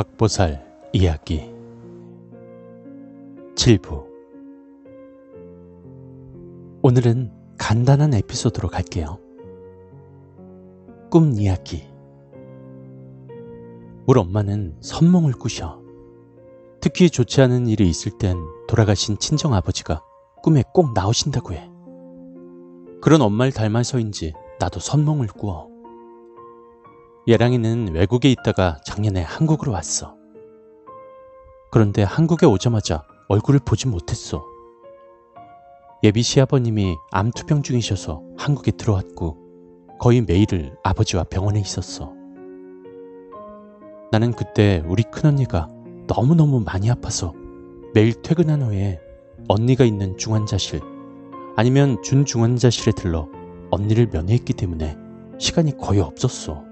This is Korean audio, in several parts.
박보살 이야기 7부 오늘은 간단한 에피소드로 갈게요. 꿈 이야기 우리 엄마는 선몽을 꾸셔. 특히 좋지 않은 일이 있을 땐 돌아가신 친정 아버지가 꿈에 꼭 나오신다고 해. 그런 엄마를 닮아서인지 나도 선몽을 꾸어. 예랑이는 외국에 있다가 작년에 한국으로 왔어. 그런데 한국에 오자마자 얼굴을 보지 못했어. 예비 시아버님이 암 투병 중이셔서 한국에 들어왔고 거의 매일을 아버지와 병원에 있었어. 나는 그때 우리 큰언니가 너무너무 많이 아파서 매일 퇴근한 후에 언니가 있는 중환자실 아니면 준중환자실에 들러 언니를 면회했기 때문에 시간이 거의 없었어.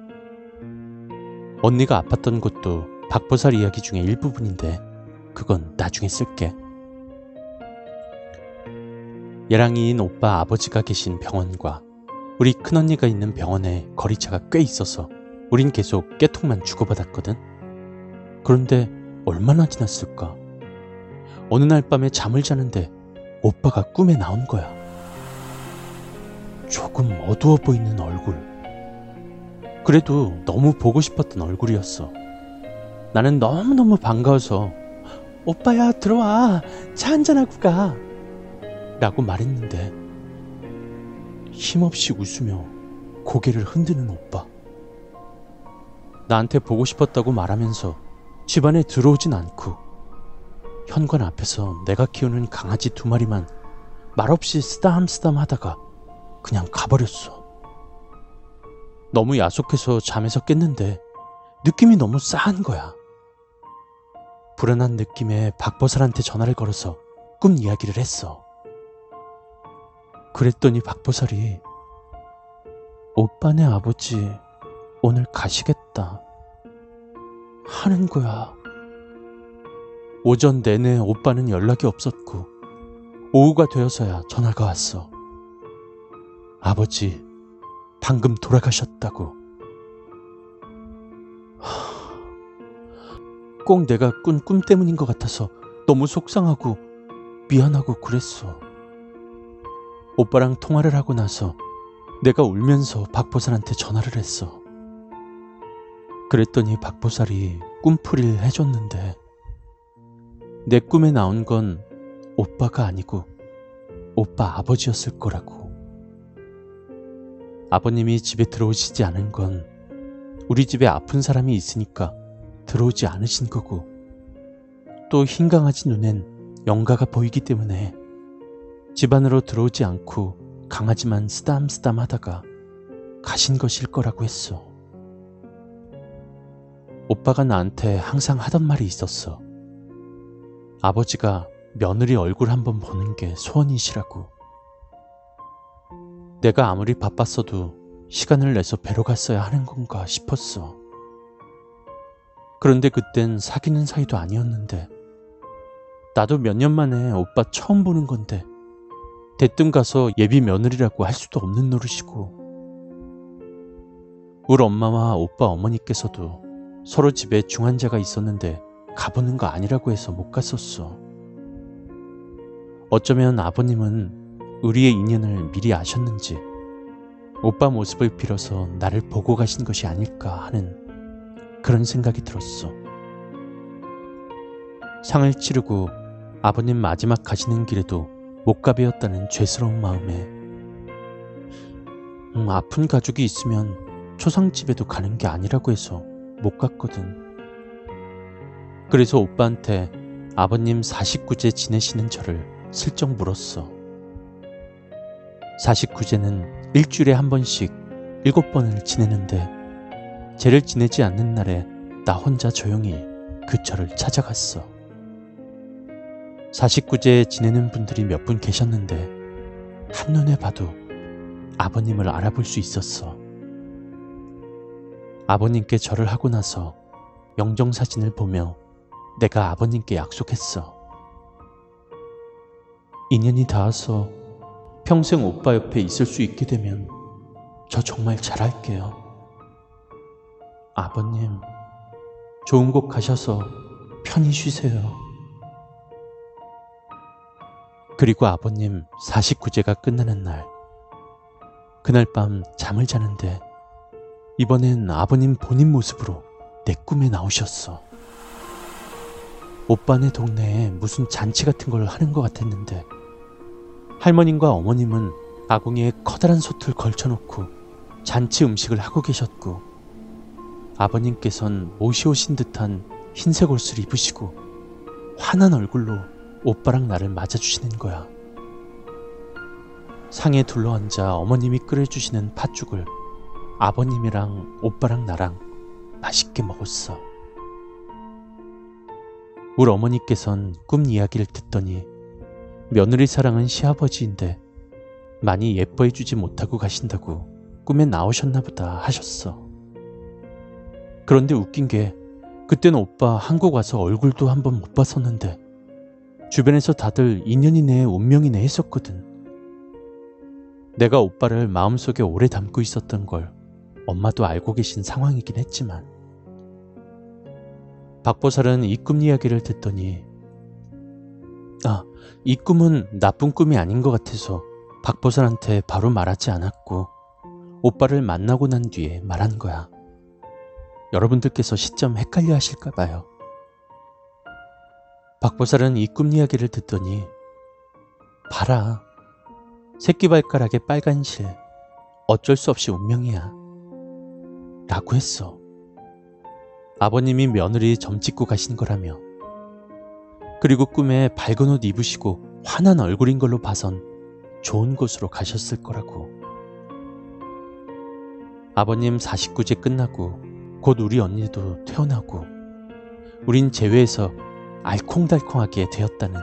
언니가 아팠던 것도 박보살 이야기 중에 일부분인데 그건 나중에 쓸게. 예랑이인 오빠 아버지가 계신 병원과 우리 큰언니가 있는 병원에 거리차가 꽤 있어서 우린 계속 깨통만 주고받았거든. 그런데 얼마나 지났을까? 어느 날 밤에 잠을 자는데 오빠가 꿈에 나온 거야. 조금 어두워 보이는 얼굴. 그래도 너무 보고 싶었던 얼굴이었어. 나는 너무너무 반가워서 오빠야 들어와 차 한잔하고 가 라고 말했는데 힘없이 웃으며 고개를 흔드는 오빠. 나한테 보고 싶었다고 말하면서 집안에 들어오진 않고 현관 앞에서 내가 키우는 강아지 두 마리만 말없이 쓰담쓰담 하다가 그냥 가버렸어. 너무 야속해서 잠에서 깼는데 느낌이 너무 싸한 거야. 불안한 느낌에 박보살한테 전화를 걸어서 꿈 이야기를 했어. 그랬더니 박보살이 오빠네 아버지 오늘 가시겠다 하는 거야. 오전 내내 오빠는 연락이 없었고 오후가 되어서야 전화가 왔어. 아버지 방금 돌아가셨다고. 꼭 내가 꾼 꿈 때문인 것 같아서 너무 속상하고 미안하고 그랬어. 오빠랑 통화를 하고 나서 내가 울면서 박보살한테 전화를 했어. 그랬더니 박보살이 꿈풀이를 해줬는데 내 꿈에 나온 건 오빠가 아니고 오빠 아버지였을 거라고. 아버님이 집에 들어오시지 않은 건 우리 집에 아픈 사람이 있으니까 들어오지 않으신 거고 또 흰 강아지 눈엔 영가가 보이기 때문에 집 안으로 들어오지 않고 강아지만 쓰담쓰담 하다가 가신 것일 거라고 했어. 오빠가 나한테 항상 하던 말이 있었어. 아버지가 며느리 얼굴 한번 보는 게 소원이시라고. 내가 아무리 바빴어도 시간을 내서 뵈러 갔어야 하는 건가 싶었어. 그런데 그땐 사귀는 사이도 아니었는데, 나도 몇 년 만에 오빠 처음 보는 건데, 대뜸 가서 예비 며느리라고 할 수도 없는 노릇이고, 우리 엄마와 오빠 어머니께서도 서로 집에 중환자가 있었는데 가보는 거 아니라고 해서 못 갔었어. 어쩌면 아버님은 우리의 인연을 미리 아셨는지 오빠 모습을 빌어서 나를 보고 가신 것이 아닐까 하는 그런 생각이 들었어. 상을 치르고 아버님 마지막 가시는 길에도 못가배였다는 죄스러운 마음에 음, 아픈 가족이 있으면 초상집에도 가는 게 아니라고 해서 못 갔거든. 그래서 오빠한테 아버님 49제 지내시는 저를 슬쩍 물었어. 49제는 일주일에 한 번씩 일곱 번을 지내는데 제를 지내지 않는 날에 나 혼자 조용히 그 절을 찾아갔어. 49제 지내는 분들이 몇 분 계셨는데 한눈에 봐도 아버님을 알아볼 수 있었어. 아버님께 절을 하고 나서 영정사진을 보며 내가 아버님께 약속했어. 인연이 닿아서 평생 오빠 옆에 있을 수 있게 되면 저 정말 잘할게요. 아버님, 좋은 곳 가셔서 편히 쉬세요. 그리고 아버님 49제가 끝나는 날. 그날 밤 잠을 자는데 이번엔 아버님 본인 모습으로 내 꿈에 나오셨어. 오빠네 동네에 무슨 잔치 같은 걸 하는 것 같았는데 할머님과 어머님은 아궁이에 커다란 솥을 걸쳐놓고 잔치 음식을 하고 계셨고 아버님께선 모시 오신 듯한 흰색 옷을 입으시고 환한 얼굴로 오빠랑 나를 맞아주시는 거야. 상에 둘러앉아 어머님이 끓여주시는 팥죽을 아버님이랑 오빠랑 나랑 맛있게 먹었어. 우리 어머니께선 꿈 이야기를 듣더니 며느리 사랑은 시아버지인데 많이 예뻐해 주지 못하고 가신다고 꿈에 나오셨나 보다 하셨어. 그런데 웃긴 게 그때는 오빠 한국 와서 얼굴도 한번 못 봤었는데 주변에서 다들 2년 이내에 운명이네 했었거든. 내가 오빠를 마음속에 오래 담고 있었던 걸 엄마도 알고 계신 상황이긴 했지만 박보살은 이 꿈 이야기를 듣더니 아, 이 꿈은 나쁜 꿈이 아닌 것 같아서 박보살한테 바로 말하지 않았고 오빠를 만나고 난 뒤에 말한 거야. 여러분들께서 시점 헷갈려 하실까 봐요. 박보살은 이 꿈 이야기를 듣더니 봐라. 새끼발가락에 빨간 실. 어쩔 수 없이 운명이야. 라고 했어. 아버님이 며느리 점 찍고 가신 거라며. 그리고 꿈에 밝은 옷 입으시고 환한 얼굴인 걸로 봐선 좋은 곳으로 가셨을 거라고. 아버님 49제 끝나고 곧 우리 언니도 퇴원하고 우린 재회해서 알콩달콩하게 되었다는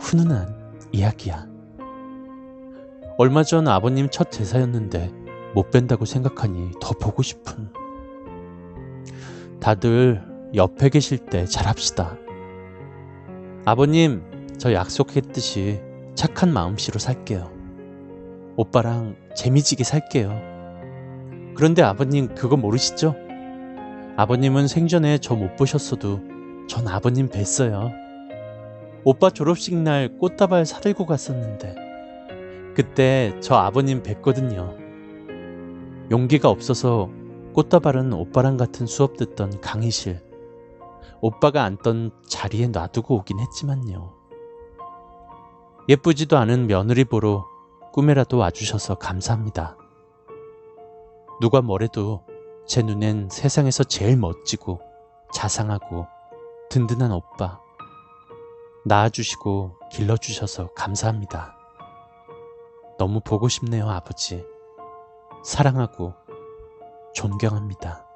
훈훈한 이야기야. 얼마 전 아버님 첫 제사였는데 못 뵌다고 생각하니 더 보고 싶은. 다들 옆에 계실 때 잘합시다. 아버님, 저 약속했듯이 착한 마음씨로 살게요. 오빠랑 재미지게 살게요. 그런데 아버님 그거 모르시죠? 아버님은 생전에 저 못 보셨어도 전 아버님 뵀어요. 오빠 졸업식 날 꽃다발 사들고 갔었는데 그때 저 아버님 뵀거든요. 용기가 없어서 꽃다발은 오빠랑 같은 수업 듣던 강의실, 오빠가 앉던 자리에 놔두고 오긴 했지만요. 예쁘지도 않은 며느리 보러 꿈에라도 와주셔서 감사합니다. 누가 뭐래도 제 눈엔 세상에서 제일 멋지고 자상하고 든든한 오빠. 낳아주시고 길러주셔서 감사합니다. 너무 보고 싶네요, 아버지. 사랑하고 존경합니다.